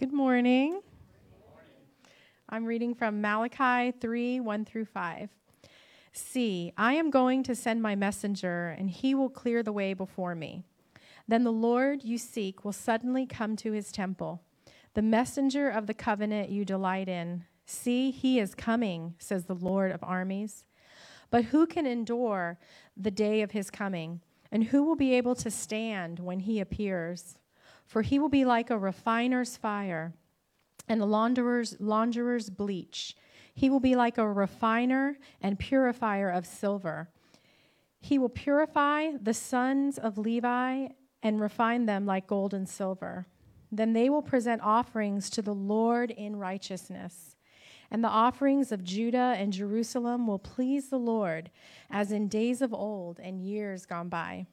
Good morning. I'm reading from Malachi 3 1 through 5. See, I am going to send my messenger, and he will clear the way before me. Then the Lord you seek will suddenly come to his temple, the messenger of the covenant you delight in. See, he is coming, says the Lord of armies. But who can endure the day of his coming? And who will be able to stand when he appears? For he will be like a refiner's fire and a launderer's, launderer's bleach. He will be like a refiner and purifier of silver. He will purify the sons of Levi and refine them like gold and silver. Then they will present offerings to the Lord in righteousness. And the offerings of Judah and Jerusalem will please the Lord, as in days of old and years gone by.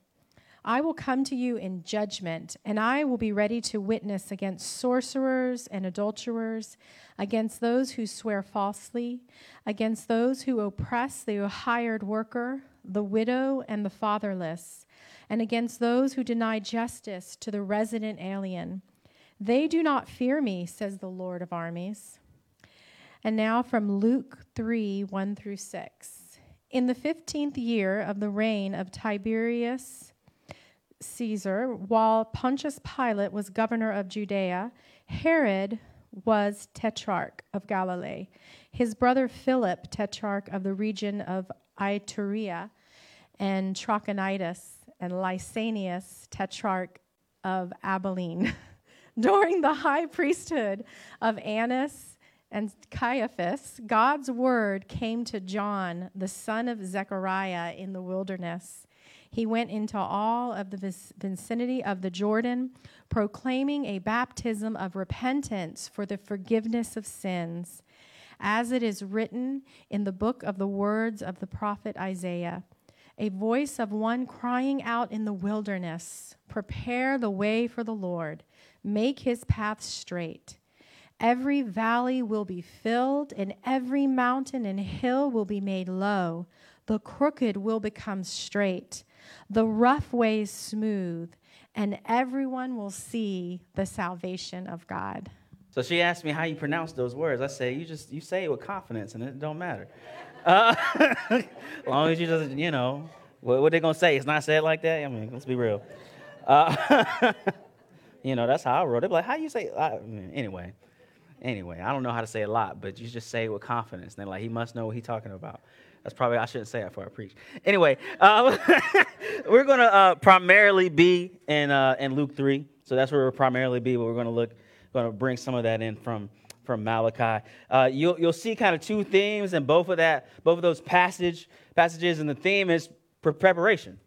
I will come to you in judgment, and I will be ready to witness against sorcerers and adulterers, against those who swear falsely, against those who oppress the hired worker, the widow, and the fatherless, and against those who deny justice to the resident alien. They do not fear me, says the Lord of armies. And now from Luke 3 1 through 6. In the fifteenth year of the reign of Tiberius, Caesar, while Pontius Pilate was governor of Judea, Herod was tetrarch of Galilee, his brother Philip, tetrarch of the region of Iturea, and Trachonitis, and Lysanias, tetrarch of Abilene. During the high priesthood of Annas and Caiaphas, God's word came to John, the son of Zechariah, in the wilderness he went into all of the vicinity of the Jordan, proclaiming a baptism of repentance for the forgiveness of sins, as it is written in the book of the words of the prophet Isaiah. A voice of one crying out in the wilderness, Prepare the way for the Lord, make his path straight. Every valley will be filled, and every mountain and hill will be made low. The crooked will become straight the rough ways smooth, and everyone will see the salvation of God. So she asked me how you pronounce those words. I say, you just you say it with confidence, and it don't matter. Uh, as long as you just, you know, what, what they gonna say? It's not said like that. I mean, let's be real. Uh, you know, that's how I wrote it. Like, how you say? I, anyway, anyway, I don't know how to say a lot, but you just say it with confidence. And they're like, he must know what he's talking about. That's probably, I shouldn't say that before I preach. Anyway, uh, we're going to uh, primarily be in, uh, in Luke 3. So that's where we'll primarily be, but we're going to look, going to bring some of that in from, from Malachi. Uh, you'll, you'll see kind of two themes in both of that, both of those passage, passages, and the theme is preparation.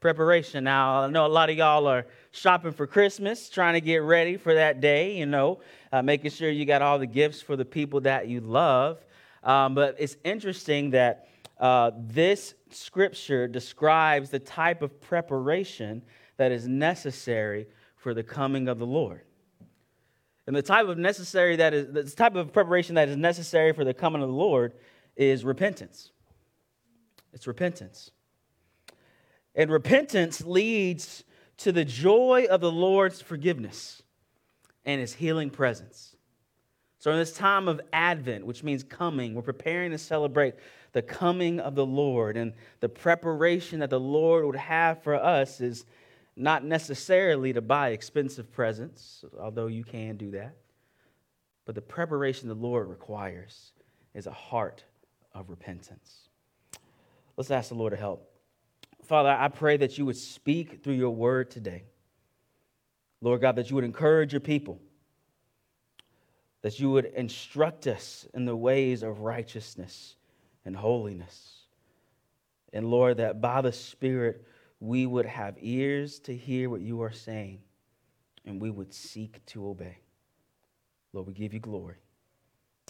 Preparation. Now, I know a lot of y'all are shopping for Christmas, trying to get ready for that day, you know, uh, making sure you got all the gifts for the people that you love. Um, but it's interesting that uh, this scripture describes the type of preparation that is necessary for the coming of the Lord. And the type of necessary that is the type of preparation that is necessary for the coming of the Lord is repentance. It's repentance. And repentance leads to the joy of the Lord's forgiveness and his healing presence. So, in this time of Advent, which means coming, we're preparing to celebrate the coming of the Lord. And the preparation that the Lord would have for us is not necessarily to buy expensive presents, although you can do that. But the preparation the Lord requires is a heart of repentance. Let's ask the Lord to help. Father, I pray that you would speak through your word today. Lord God, that you would encourage your people that you would instruct us in the ways of righteousness and holiness. And Lord, that by the Spirit we would have ears to hear what you are saying and we would seek to obey. Lord, we give you glory.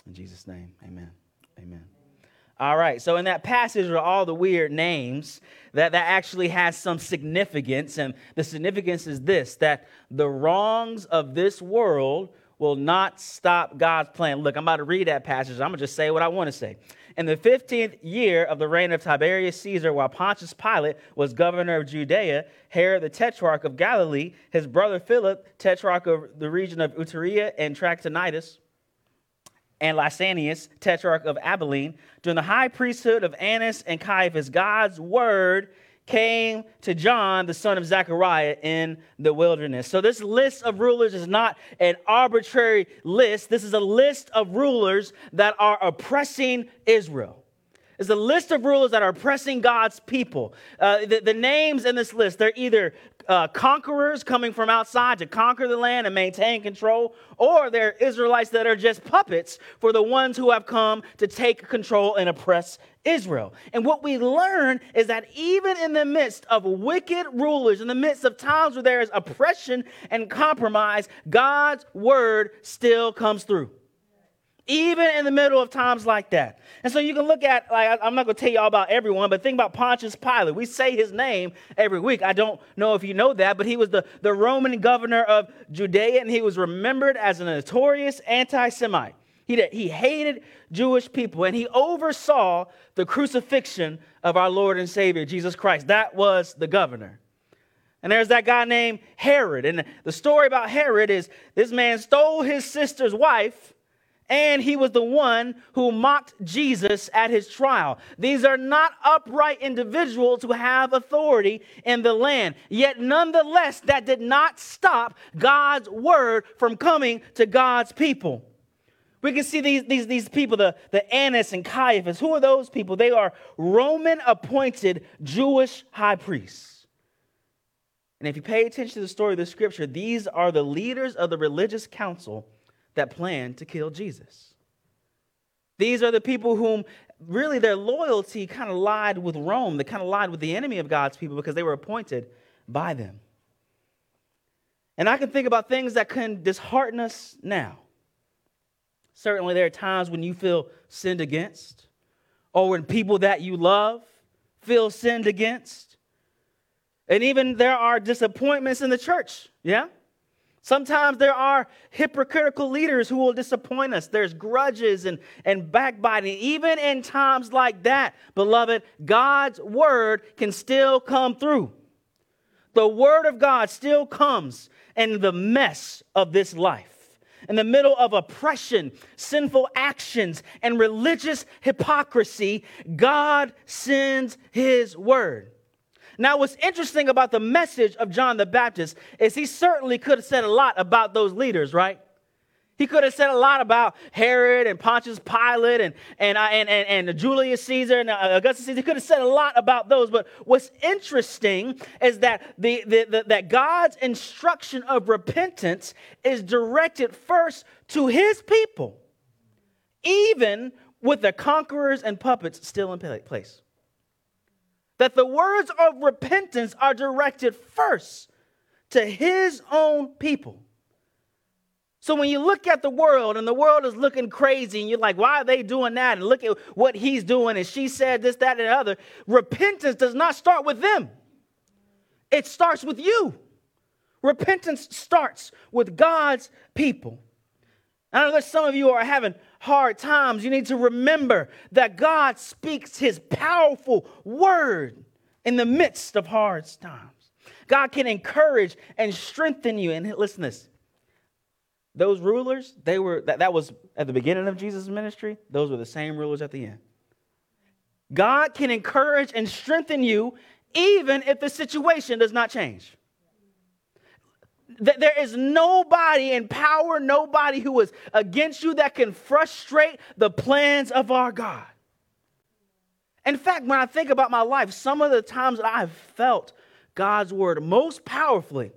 In Jesus' name, amen. Amen. All right, so in that passage are all the weird names that, that actually has some significance. And the significance is this that the wrongs of this world will not stop God's plan. Look, I'm about to read that passage. I'm going to just say what I want to say. in the 15th year of the reign of Tiberius Caesar, while Pontius Pilate was governor of Judea, Herod the tetrarch of Galilee, his brother Philip, tetrarch of the region of Iturea and Trachonitis, and Lysanias, tetrarch of Abilene, during the high priesthood of Annas and Caiaphas, God's word came to John, the son of Zechariah, in the wilderness. So, this list of rulers is not an arbitrary list. This is a list of rulers that are oppressing Israel. It's a list of rulers that are oppressing God's people. Uh, the, the, names in this list, they're either uh, conquerors coming from outside to conquer the land and maintain control, or they're Israelites that are just puppets for the ones who have come to take control and oppress Israel. And what we learn is that even in the midst of wicked rulers, in the midst of times where there is oppression and compromise, God's word still comes through. Even in the middle of times like that. And so you can look at, like, I'm not going to tell you all about everyone, but think about Pontius Pilate. We say his name every week. I don't know if you know that, but he was the, the Roman governor of Judea, and he was remembered as a notorious anti Semite. He, he hated Jewish people and he oversaw the crucifixion of our Lord and Savior, Jesus Christ. That was the governor. And there's that guy named Herod. And the story about Herod is this man stole his sister's wife and he was the one who mocked Jesus at his trial. These are not upright individuals who have authority in the land. Yet, nonetheless, that did not stop God's word from coming to God's people. We can see these, these, these people, the, the Annas and Caiaphas. Who are those people? They are Roman appointed Jewish high priests. And if you pay attention to the story of the scripture, these are the leaders of the religious council that planned to kill Jesus. These are the people whom really their loyalty kind of lied with Rome. They kind of lied with the enemy of God's people because they were appointed by them. And I can think about things that can dishearten us now. Certainly, there are times when you feel sinned against, or when people that you love feel sinned against. And even there are disappointments in the church, yeah? Sometimes there are hypocritical leaders who will disappoint us. There's grudges and, and backbiting. Even in times like that, beloved, God's word can still come through. The word of God still comes in the mess of this life in the middle of oppression, sinful actions, and religious hypocrisy, God sends his word. Now, what's interesting about the message of John the Baptist is he certainly could have said a lot about those leaders, right? He could have said a lot about Herod and Pontius Pilate and, and, uh, and, and, and Julius Caesar and uh, Augustus Caesar. He could have said a lot about those. But what's interesting is that, the, the, the, that God's instruction of repentance is directed first to his people, even with the conquerors and puppets still in place. That the words of repentance are directed first to his own people. So when you look at the world and the world is looking crazy and you're like, why are they doing that? And look at what he's doing and she said this, that, and the other. Repentance does not start with them, it starts with you. Repentance starts with God's people. I know that some of you are having hard times. You need to remember that God speaks his powerful word in the midst of hard times. God can encourage and strengthen you. And listen this those rulers, they were that, that was at the beginning of Jesus' ministry, those were the same rulers at the end. God can encourage and strengthen you even if the situation does not change. That there is nobody in power, nobody who is against you that can frustrate the plans of our God. In fact, when I think about my life, some of the times that I've felt God's word most powerfully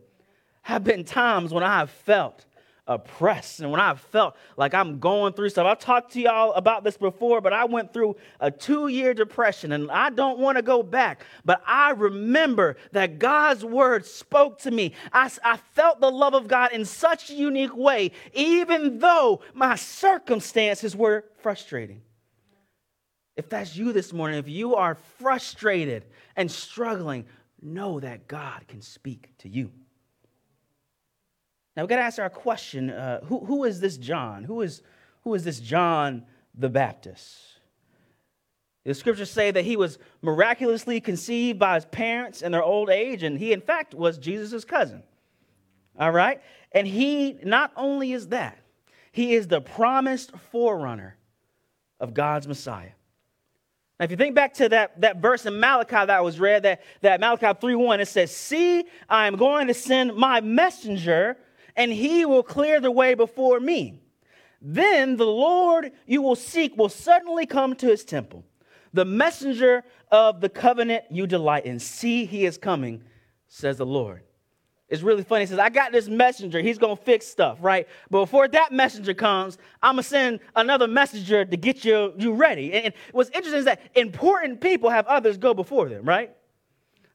have been times when I have felt oppressed and when I felt like I'm going through stuff. I've talked to y'all about this before, but I went through a two year depression and I don't want to go back. But I remember that God's word spoke to me. I, I felt the love of God in such a unique way, even though my circumstances were frustrating. If that's you this morning, if you are frustrated and struggling, know that God can speak to you. Now we've got to ask our question uh, who, who is this John? Who is, who is this John the Baptist? The scriptures say that he was miraculously conceived by his parents in their old age, and he, in fact, was Jesus' cousin. All right? And he not only is that, he is the promised forerunner of God's Messiah. Now, if you think back to that, that verse in Malachi that was read, that, that Malachi 3 1, it says, See, I am going to send my messenger, and he will clear the way before me. Then the Lord you will seek will suddenly come to his temple. The messenger of the covenant you delight in. See, he is coming, says the Lord. It's really funny. He says, I got this messenger. He's going to fix stuff, right? But before that messenger comes, I'm going to send another messenger to get you, you ready. And what's interesting is that important people have others go before them, right?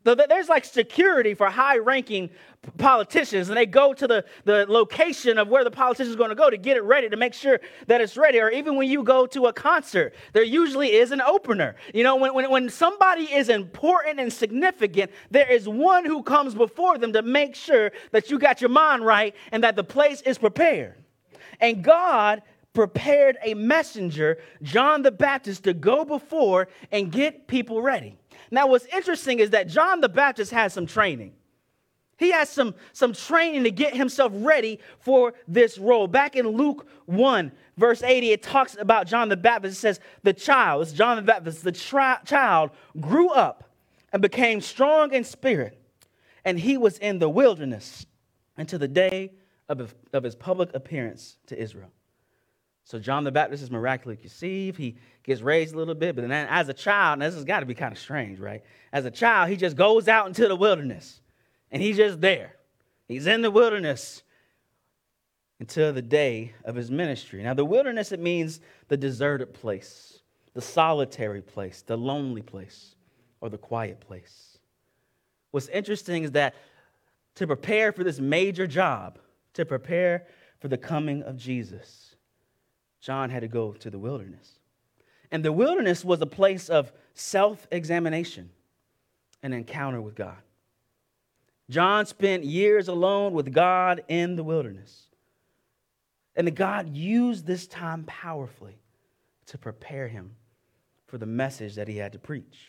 There's like security for high ranking politicians, and they go to the, the location of where the politician is going to go to get it ready, to make sure that it's ready. Or even when you go to a concert, there usually is an opener. You know, when, when, when somebody is important and significant, there is one who comes before them to make sure that you got your mind right and that the place is prepared. And God prepared a messenger, John the Baptist, to go before and get people ready. Now, what's interesting is that John the Baptist had some training. He has some, some training to get himself ready for this role. Back in Luke 1, verse 80, it talks about John the Baptist. It says, The child, it's John the Baptist, the tri- child grew up and became strong in spirit, and he was in the wilderness until the day of, of his public appearance to Israel. So John the Baptist is miraculously conceived. He gets raised a little bit, but then as a child, and this has got to be kind of strange, right? As a child, he just goes out into the wilderness and he's just there. He's in the wilderness until the day of his ministry. Now, the wilderness, it means the deserted place, the solitary place, the lonely place, or the quiet place. What's interesting is that to prepare for this major job, to prepare for the coming of Jesus, John had to go to the wilderness. And the wilderness was a place of self examination and encounter with God. John spent years alone with God in the wilderness. And God used this time powerfully to prepare him for the message that he had to preach.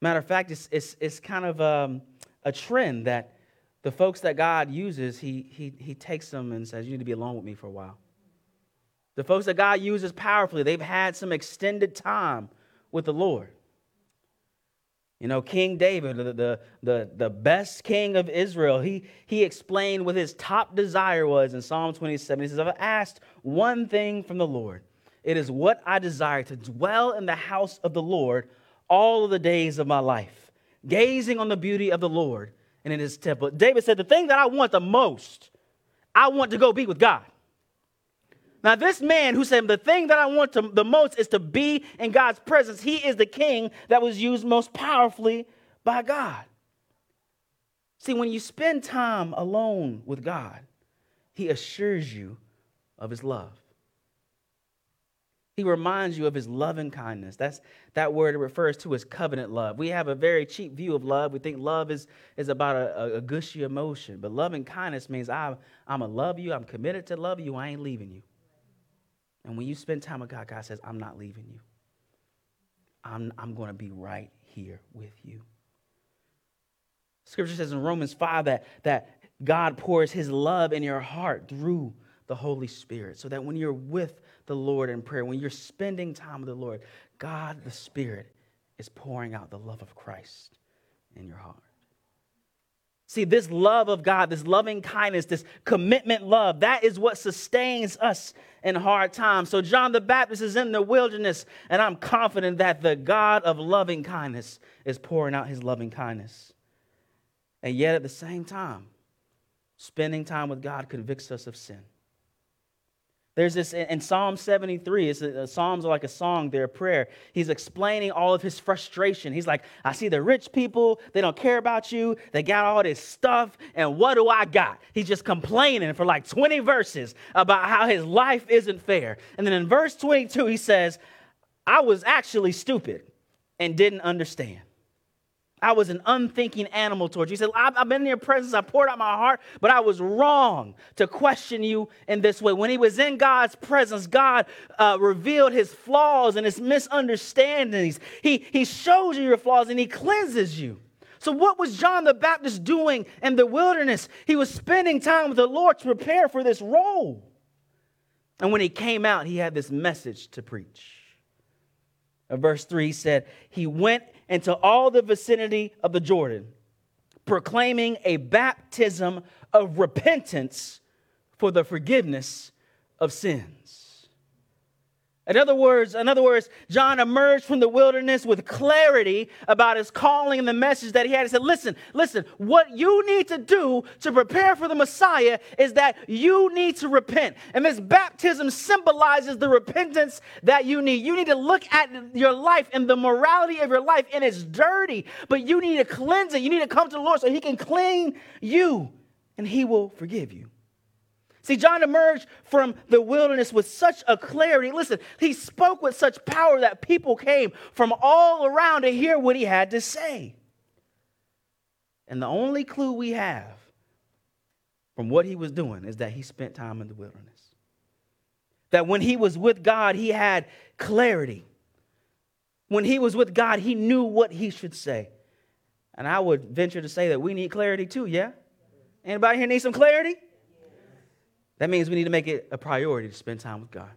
Matter of fact, it's, it's, it's kind of um, a trend that the folks that God uses, he, he, he takes them and says, You need to be alone with me for a while. The folks that God uses powerfully, they've had some extended time with the Lord. You know, King David, the, the, the, the, best king of Israel, he, he explained what his top desire was in Psalm 27. He says, I've asked one thing from the Lord. It is what I desire to dwell in the house of the Lord all of the days of my life, gazing on the beauty of the Lord and in his temple. David said, The thing that I want the most, I want to go be with God. Now, this man who said, The thing that I want to, the most is to be in God's presence, he is the king that was used most powerfully by God. See, when you spend time alone with God, he assures you of his love. He reminds you of his loving kindness. That's that word it refers to as covenant love. We have a very cheap view of love. We think love is, is about a, a, gushy emotion. But loving kindness means I'm, I'm going to love you. I'm committed to love you. I ain't leaving you. And when you spend time with God, God says, I'm not leaving you. I'm, I'm going to be right here with you. Scripture says in Romans 5 that, that God pours his love in your heart through the Holy Spirit. So that when you're with the Lord in prayer, when you're spending time with the Lord, God the Spirit is pouring out the love of Christ in your heart. See, this love of God, this loving kindness, this commitment love, that is what sustains us in hard times. So, John the Baptist is in the wilderness, and I'm confident that the God of loving kindness is pouring out his loving kindness. And yet, at the same time, spending time with God convicts us of sin. There's this in Psalm 73, it's a, Psalms are like a song, they're a prayer. He's explaining all of his frustration. He's like, I see the rich people, they don't care about you, they got all this stuff, and what do I got? He's just complaining for like 20 verses about how his life isn't fair. And then in verse 22, he says, I was actually stupid and didn't understand. I was an unthinking animal towards you. He said, I've, been in your presence, I poured out my heart, but I was wrong to question you in this way. When he was in God's presence, God uh, revealed his flaws and his misunderstandings. He, he shows you your flaws and he cleanses you. So, what was John the Baptist doing in the wilderness? He was spending time with the Lord to prepare for this role. And when he came out, he had this message to preach. verse 3 said, He went into all the vicinity of the Jordan, proclaiming a baptism of repentance for the forgiveness of sins. In other words, in other words, John emerged from the wilderness with clarity about his calling and the message that he had. He said, Listen, listen, what you need to do to prepare for the Messiah is that you need to repent. And this baptism symbolizes the repentance that you need. You need to look at your life and the morality of your life, and it's dirty, but you need to cleanse it. You need to come to the Lord so he can clean you, and he will forgive you. See, John emerged from the wilderness with such a clarity. Listen, he spoke with such power that people came from all around to hear what he had to say. And the only clue we have from what he was doing is that he spent time in the wilderness. That when he was with God, he had clarity. When he was with God, he knew what he should say. And I would venture to say that we need clarity too, yeah? Anybody here need some clarity? That means we need to make it a priority to spend time with God.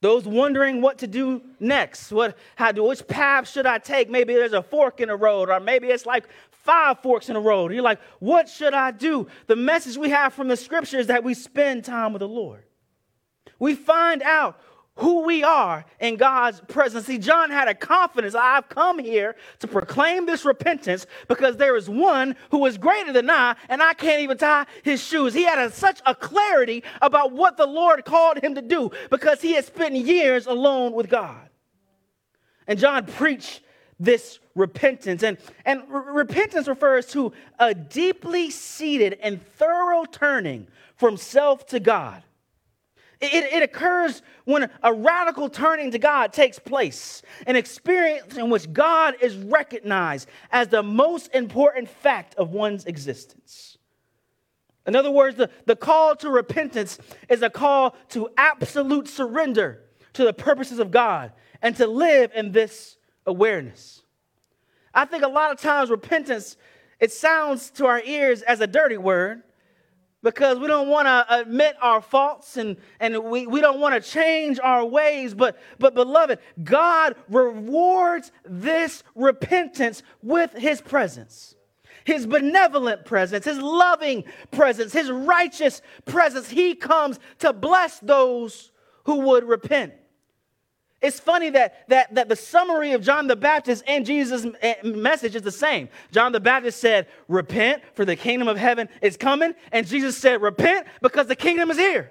Those wondering what to do next, what, how do, which path should I take? Maybe there's a fork in the road, or maybe it's like five forks in the road. You're like, what should I do? The message we have from the scripture is that we spend time with the Lord. We find out who we are in God's presence. See, John had a confidence. I've come here to proclaim this repentance because there is one who is greater than I, and I can't even tie his shoes. He had a, such a clarity about what the Lord called him to do because he had spent years alone with God. And John preached this repentance. And, and repentance refers to a deeply seated and thorough turning from self to God. It, it, occurs when a radical turning to God takes place, an experience in which God is recognized as the most important fact of one's existence. In other words, the, the call to repentance is a call to absolute surrender to the purposes of God and to live in this awareness. I think a lot of times repentance, it sounds to our ears as a dirty word, because we don't want to admit our faults and, and we, we don't want to change our ways. But, but, beloved, God rewards this repentance with his presence. His benevolent presence, his loving presence, his righteous presence. He comes to bless those who would repent. It's funny that, that, that the summary of John the Baptist and Jesus' eh, message is the same. John the Baptist said, Repent, for the kingdom of heaven is coming. And Jesus said, Repent, because the kingdom is here.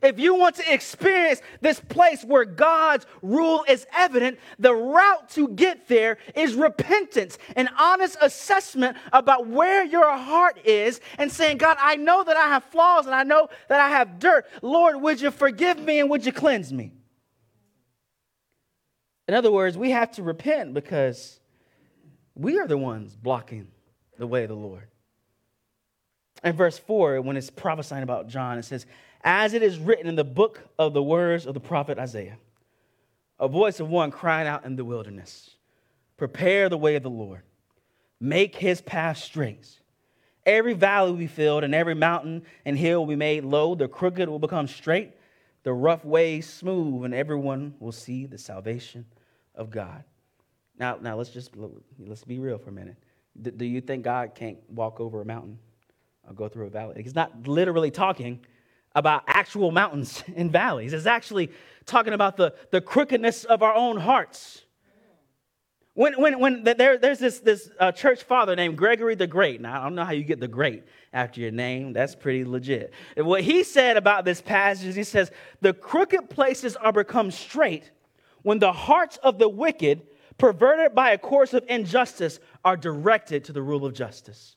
If you want to experience this place where God's rule is evident, the route to get there is repentance, an honest assessment about where your heart is, and saying, God, I know that I have flaws and I know that I have dirt. Lord, would you forgive me and would you cleanse me? In other words, we have to repent because we are the ones blocking the way of the Lord. In verse 4, when it's prophesying about John, it says, As it is written in the book of the words of the prophet Isaiah, a voice of one crying out in the wilderness, Prepare the way of the Lord, make his path straight. Every valley will be filled, and every mountain and hill will be made low. The crooked will become straight, the rough ways smooth, and everyone will see the salvation of God. Now, now let's just let's be real for a minute. D- do you think God can't walk over a mountain or go through a valley? He's not literally talking about actual mountains and valleys. It's actually talking about the, the crookedness of our own hearts. When, when, when there, there's this, this uh, church father named Gregory the Great. Now, I don't know how you get the great after your name. That's pretty legit. And what he said about this passage, he says, The crooked places are become straight when the hearts of the wicked, perverted by a course of injustice, are directed to the rule of justice.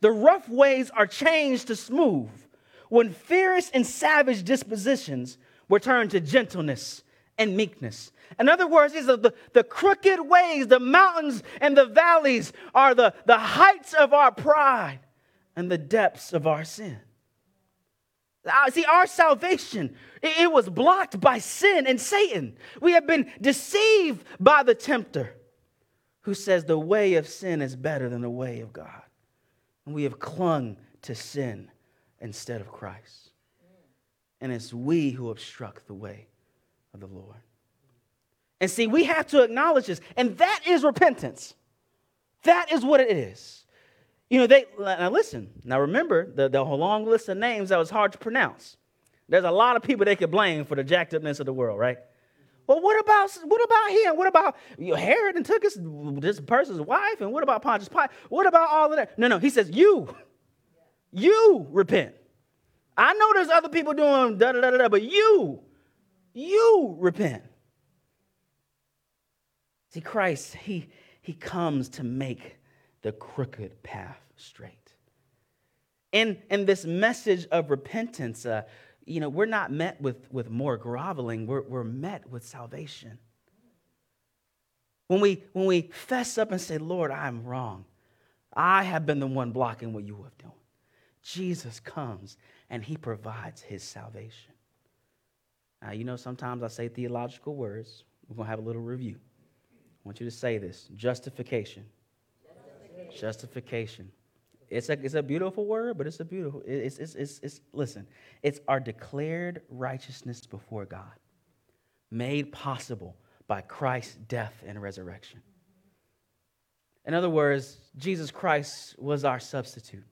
The rough ways are changed to smooth when fierce and savage dispositions were turned to gentleness and meekness. In other words, these are the, the crooked ways, the mountains and the valleys are the, the heights of our pride and the depths of our sin. Uh, see, our salvation, it, it was blocked by sin and Satan. We have been deceived by the tempter who says the way of sin is better than the way of God. And we have clung to sin instead of Christ. And it's we who obstruct the way of the Lord. And see, we have to acknowledge this, and that is repentance. That is what it is. You know, they now listen. Now remember the, the long list of names that was hard to pronounce. There's a lot of people they could blame for the jacked upness of the world, right? Well, what about what about him? What about you know, Herod and took his this person's wife? And what about Pontius Pilate? What about all of that? No, no. He says you, you repent. I know there's other people doing da da da da, but you, you repent. See, Christ, he, he comes to make the crooked path straight. In, in this message of repentance, uh, you know, we're not met with, with more groveling, we're, we're met with salvation. When we, when we fess up and say, Lord, I'm wrong, I have been the one blocking what you have done. Jesus comes and he provides his salvation. Now, you know, sometimes I say theological words. We're going to have a little review. I want you to say this justification. Justification. Justification. It's a, it's a beautiful word, but it's a beautiful, it's, it's, it's, it's, listen, it's our declared righteousness before God, made possible by Christ's death and resurrection. In other words, Jesus Christ was our substitute.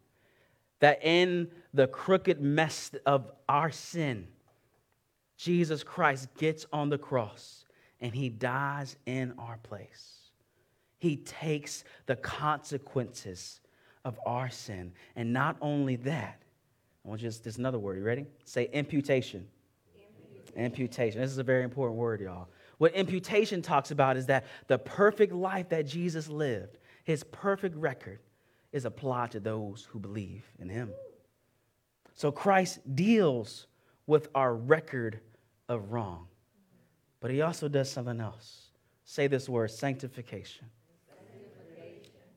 That in the crooked mess of our sin, Jesus Christ gets on the cross and he dies in our place. He takes the consequences of our sin. And not only that, I want you to, there's another word. You ready? Say imputation. imputation. Imputation. This is a very important word, y'all. What imputation talks about is that the perfect life that Jesus lived, his perfect record, is applied to those who believe in him. So Christ deals with our record of wrong, but he also does something else. Say this word sanctification.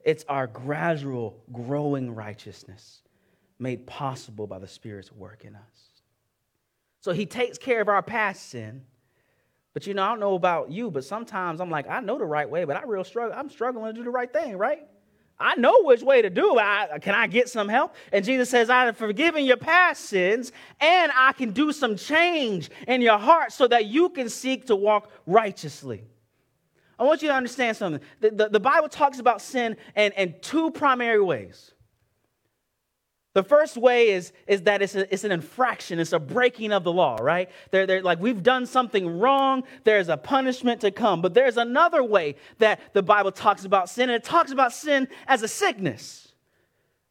It's our gradual growing righteousness made possible by the Spirit's work in us. So he takes care of our past sin. But you know, I don't know about you, but sometimes I'm like, I know the right way, but I real struggle. I'm struggling to do the right thing, right? I know which way to do it. I, can I get some help? And Jesus says, I have forgiven your past sins, and I can do some change in your heart so that you can seek to walk righteously. I want you to understand something. The, the, the Bible talks about sin in, in two primary ways. The first way is, is that it's, a, it's an infraction, it's a breaking of the law, right? They're, they're like we've done something wrong, there's a punishment to come. But there's another way that the Bible talks about sin, and it talks about sin as a sickness.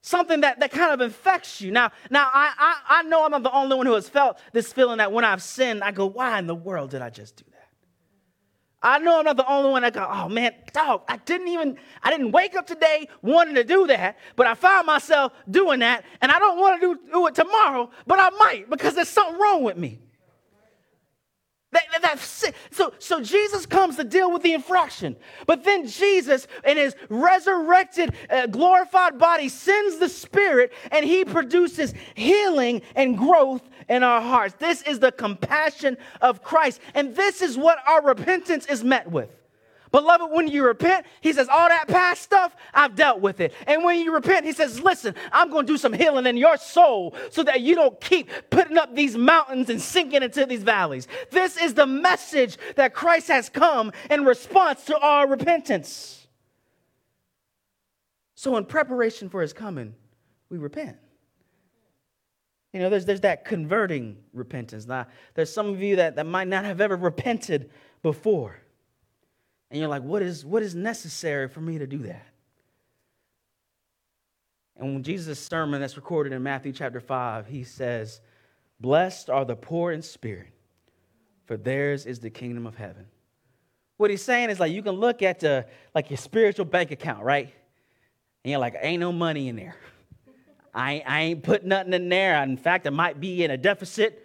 Something that, that kind of infects you. Now, now I, I, I know I'm not the only one who has felt this feeling that when I've sinned, I go, why in the world did I just do I know I'm not the only one that go, oh man, dog, I didn't even, I didn't wake up today wanting to do that, but I found myself doing that, and I don't want to do, do it tomorrow, but I might because there's something wrong with me. That, that, so, so Jesus comes to deal with the infraction. But then Jesus, in his resurrected, uh, glorified body, sends the Spirit and he produces healing and growth in our hearts. This is the compassion of Christ. And this is what our repentance is met with. Beloved, when you repent, he says, all that past stuff, I've dealt with it. And when you repent, he says, listen, I'm going to do some healing in your soul so that you don't keep putting up these mountains and sinking into these valleys. This is the message that Christ has come in response to our repentance. So, in preparation for his coming, we repent. You know, there's, there's that converting repentance. Now, there's some of you that, that might not have ever repented before. And you're like, what is, what is necessary for me to do that? And when Jesus' sermon that's recorded in Matthew chapter 5, he says, Blessed are the poor in spirit, for theirs is the kingdom of heaven. What he's saying is like you can look at the like your spiritual bank account, right? And you're like, ain't no money in there. I, I ain't put nothing in there. In fact, I might be in a deficit.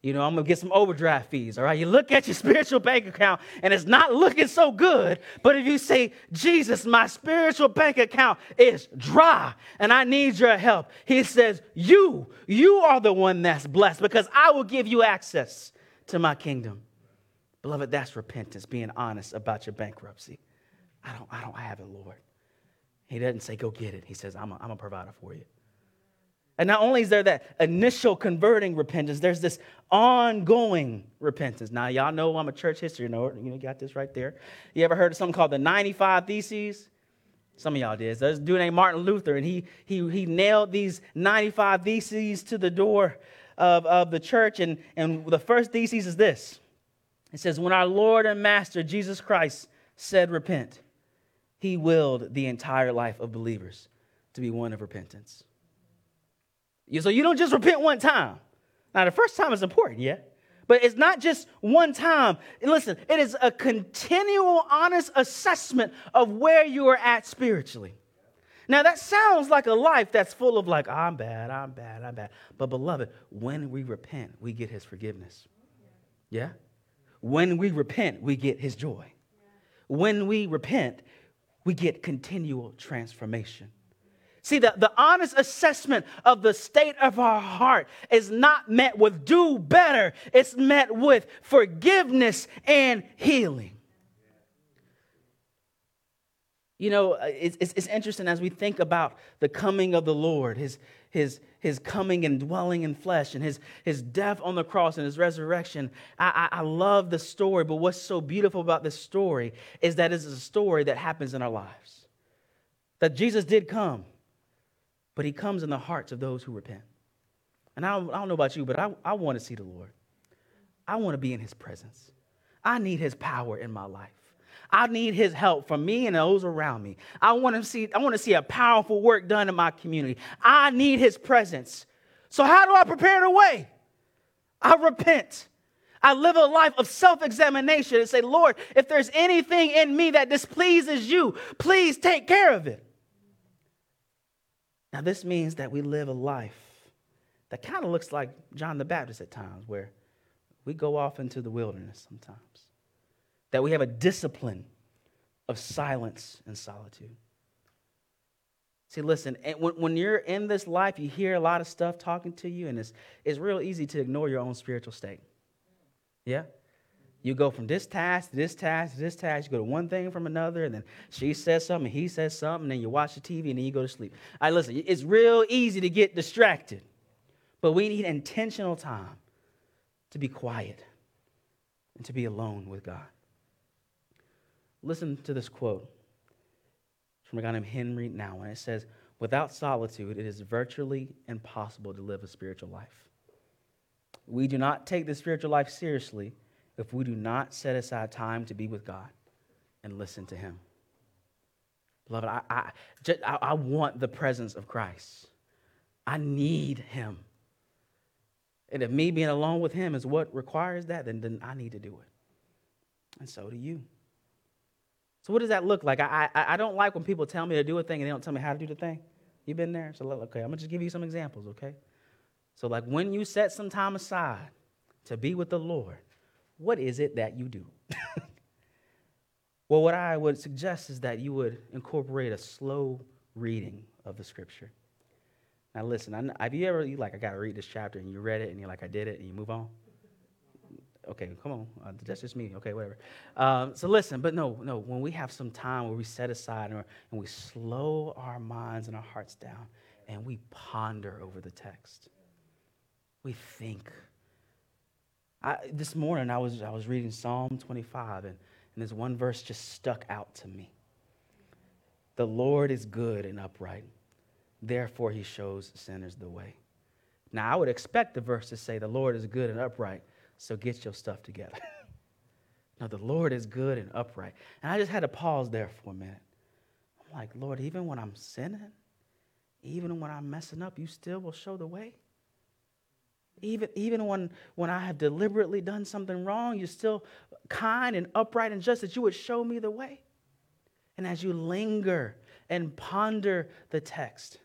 You know, I'm gonna get some overdraft fees, all right? You look at your spiritual bank account and it's not looking so good. But if you say, Jesus, my spiritual bank account is dry and I need your help, he says, You, you are the one that's blessed because I will give you access to my kingdom. Beloved, that's repentance, being honest about your bankruptcy. I don't, I don't have it, Lord. He doesn't say, Go get it. He says, I'm a, I'm a provider for you. And not only is there that initial converting repentance, there's this ongoing repentance. Now, y'all know I'm a church history nerd. You know, got this right there. You ever heard of something called the 95 Theses? Some of y'all did. There's a dude named Martin Luther, and he, he, he nailed these 95 Theses to the door of, of the church. And, and the first thesis is this it says, When our Lord and Master Jesus Christ said, Repent, he willed the entire life of believers to be one of repentance. So you don't just repent one time. Now, the first time is important, yeah? But it's not just one time. Listen, it is a continual, honest assessment of where you are at spiritually. Now, that sounds like a life that's full of, like, I'm bad, I'm bad, I'm bad. But, beloved, when we repent, we get his forgiveness. Yeah? When we repent, we get his joy. When we repent, we get continual transformation. See, the, the honest assessment of the state of our heart is not met with do better, it's met with forgiveness and healing. You know, uh, it's, it's, it's, interesting as we think about the coming of the Lord, his, his, his coming and dwelling in flesh, and his, his death on the cross and his resurrection. I, I, I love the story, but what's so beautiful about this story is that it's a story that happens in our lives. That Jesus did come but he comes in the hearts of those who repent. And I don't, I don't know about you, but I, I want to see the Lord. I want to be in his presence. I need his power in my life. I need his help from me and those around me. I want to see, I want to see a powerful work done in my community. I need his presence. So how do I prepare the way? I repent. I live a life of self examination and say, Lord, if there's anything in me that displeases you, please take care of it. Now, this means that we live a life that kind of looks like John the Baptist at times, where we go off into the wilderness sometimes. That we have a discipline of silence and solitude. See, listen, when, you're in this life, you hear a lot of stuff talking to you, and it's, it's real easy to ignore your own spiritual state. Yeah? You go from this task to this task to this task. You go to one thing from another, and then she says something, he says something, and then you watch the TV, and then you go to sleep. I listen. It's real easy to get distracted, but we need intentional time to be quiet and to be alone with God. Listen to this quote from a guy named Henri Nouwen It says, "Without solitude, it is virtually impossible to live a spiritual life. We do not take the spiritual life seriously." If we do not set aside time to be with God and listen to Him. Beloved, I, I, just, I, I want the presence of Christ. I need Him. And if me being alone with Him is what requires that, then, then I need to do it. And so do you. So, what does that look like? I, I, I don't like when people tell me to do a thing and they don't tell me how to do the thing. You've been there? So, okay, I'm going to just give you some examples, okay? So, like when you set some time aside to be with the Lord, what is it that you do? well, what I would suggest is that you would incorporate a slow reading of the scripture. Now, listen, have you ever, you like, I got to read this chapter, and you read it, and you're like, I did it, and you move on? Okay, come on. Uh, that's just me. Okay, whatever. Um, so listen, but no, no, when we have some time where we set aside and, and we slow our minds and our hearts down and we ponder over the text, we think I, this morning I was, I was reading Psalm 25, and, and this one verse just stuck out to me. The Lord is good and upright, therefore he shows sinners the way. Now, I would expect the verse to say, The Lord is good and upright, so get your stuff together. no, the Lord is good and upright. And I just had to pause there for a minute. I'm like, Lord, even when I'm sinning, even when I'm messing up, you still will show the way? Even, even when, when I have deliberately done something wrong, you're still kind and upright and just that you would show me the way. And as you linger and ponder the text,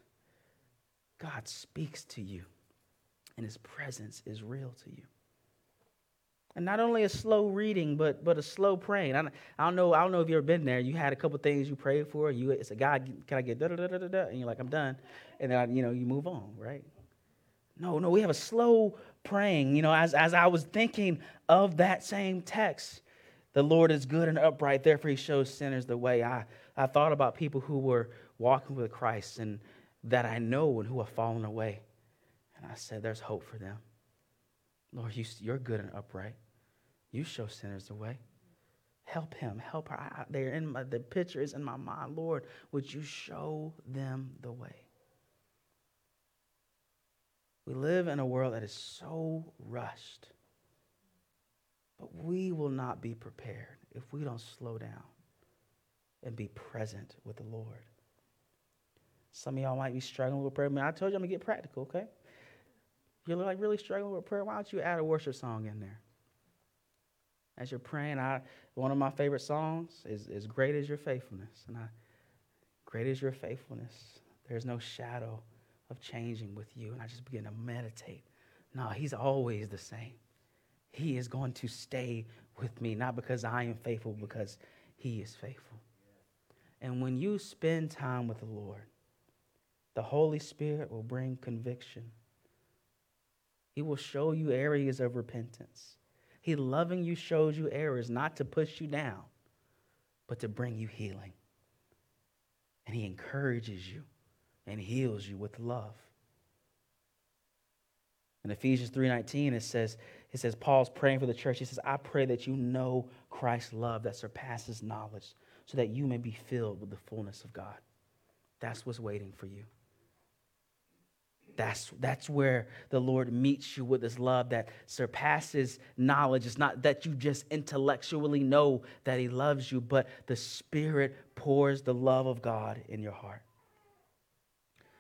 God speaks to you, and his presence is real to you. And not only a slow reading, but but a slow praying. I don't, I don't know. I don't know if you've ever been there. You had a couple things you prayed for. You it's a God. Can I get da da da da da? And you're like, I'm done. And then you know you move on, right? No, no. We have a slow praying. You know, as as I was thinking of that same text, the Lord is good and upright. Therefore, He shows sinners the way. I I thought about people who were walking with Christ and that I know and who have fallen away, and I said, there's hope for them. Lord, you, you're good and upright. You show sinners the way. Help him. Help her. I, they're in my, the picture is in my mind. Lord, would you show them the way? We live in a world that is so rushed. But we will not be prepared if we don't slow down and be present with the Lord. Some of y'all might be struggling with prayer. I, mean, I told you I'm to get practical, okay? You're like really struggling with prayer. Why don't you add a worship song in there? As you're praying, I one of my favorite songs is, is Great is Your Faithfulness. And I Great is your faithfulness. There's no shadow of changing with you. And I just begin to meditate. No, he's always the same. He is going to stay with me, not because I am faithful, because he is faithful. And when you spend time with the Lord, the Holy Spirit will bring conviction. He will show you areas of repentance. He loving you shows you errors, not to push you down, but to bring you healing. And he encourages you and heals you with love. In Ephesians 3:19 it says it says Paul's praying for the church. He says, "I pray that you know Christ's love that surpasses knowledge, so that you may be filled with the fullness of God." That's what's waiting for you. That's, that's where the Lord meets you with his love that surpasses knowledge. It's not that you just intellectually know that he loves you, but the Spirit pours the love of God in your heart.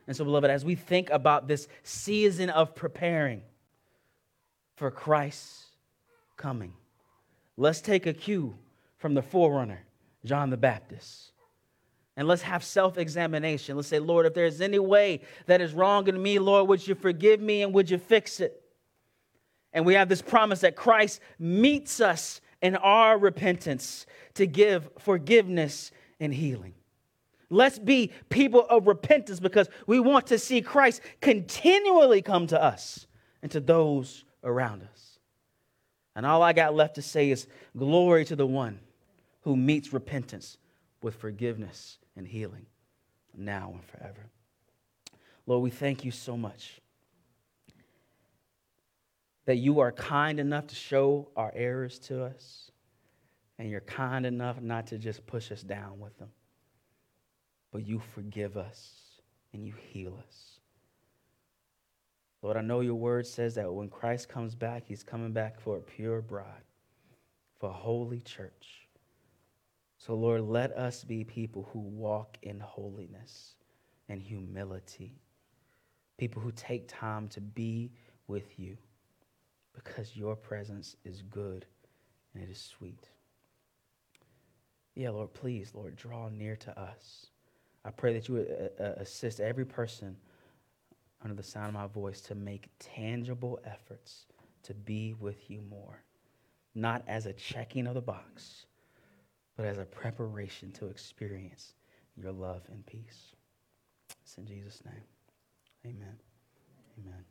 And so, beloved, as we think about this season of preparing for Christ's coming, let's take a cue from the forerunner, John the Baptist. And let's have self examination. Let's say, Lord, if there's any way that is wrong in me, Lord, would you forgive me and would you fix it? And we have this promise that Christ meets us in our repentance to give forgiveness and healing. Let's be people of repentance because we want to see Christ continually come to us and to those around us. And all I got left to say is glory to the one who meets repentance with forgiveness and healing now and forever. Lord, we thank you so much that you are kind enough to show our errors to us, and you're kind enough not to just push us down with them, but you forgive us and you heal us. Lord, I know your word says that when Christ comes back, he's coming back for a pure bride, for a holy church so, Lord, let us be people who walk in holiness and humility, people who take time to be with you because your presence is good and it is sweet. Yeah, Lord, please, Lord, draw near to us. I pray that you would uh, uh, assist every person under the sound of my voice to make tangible efforts to be with you more, not as a checking of the box but as a preparation to experience your love and peace. It's in Jesus' name. Amen. Amen.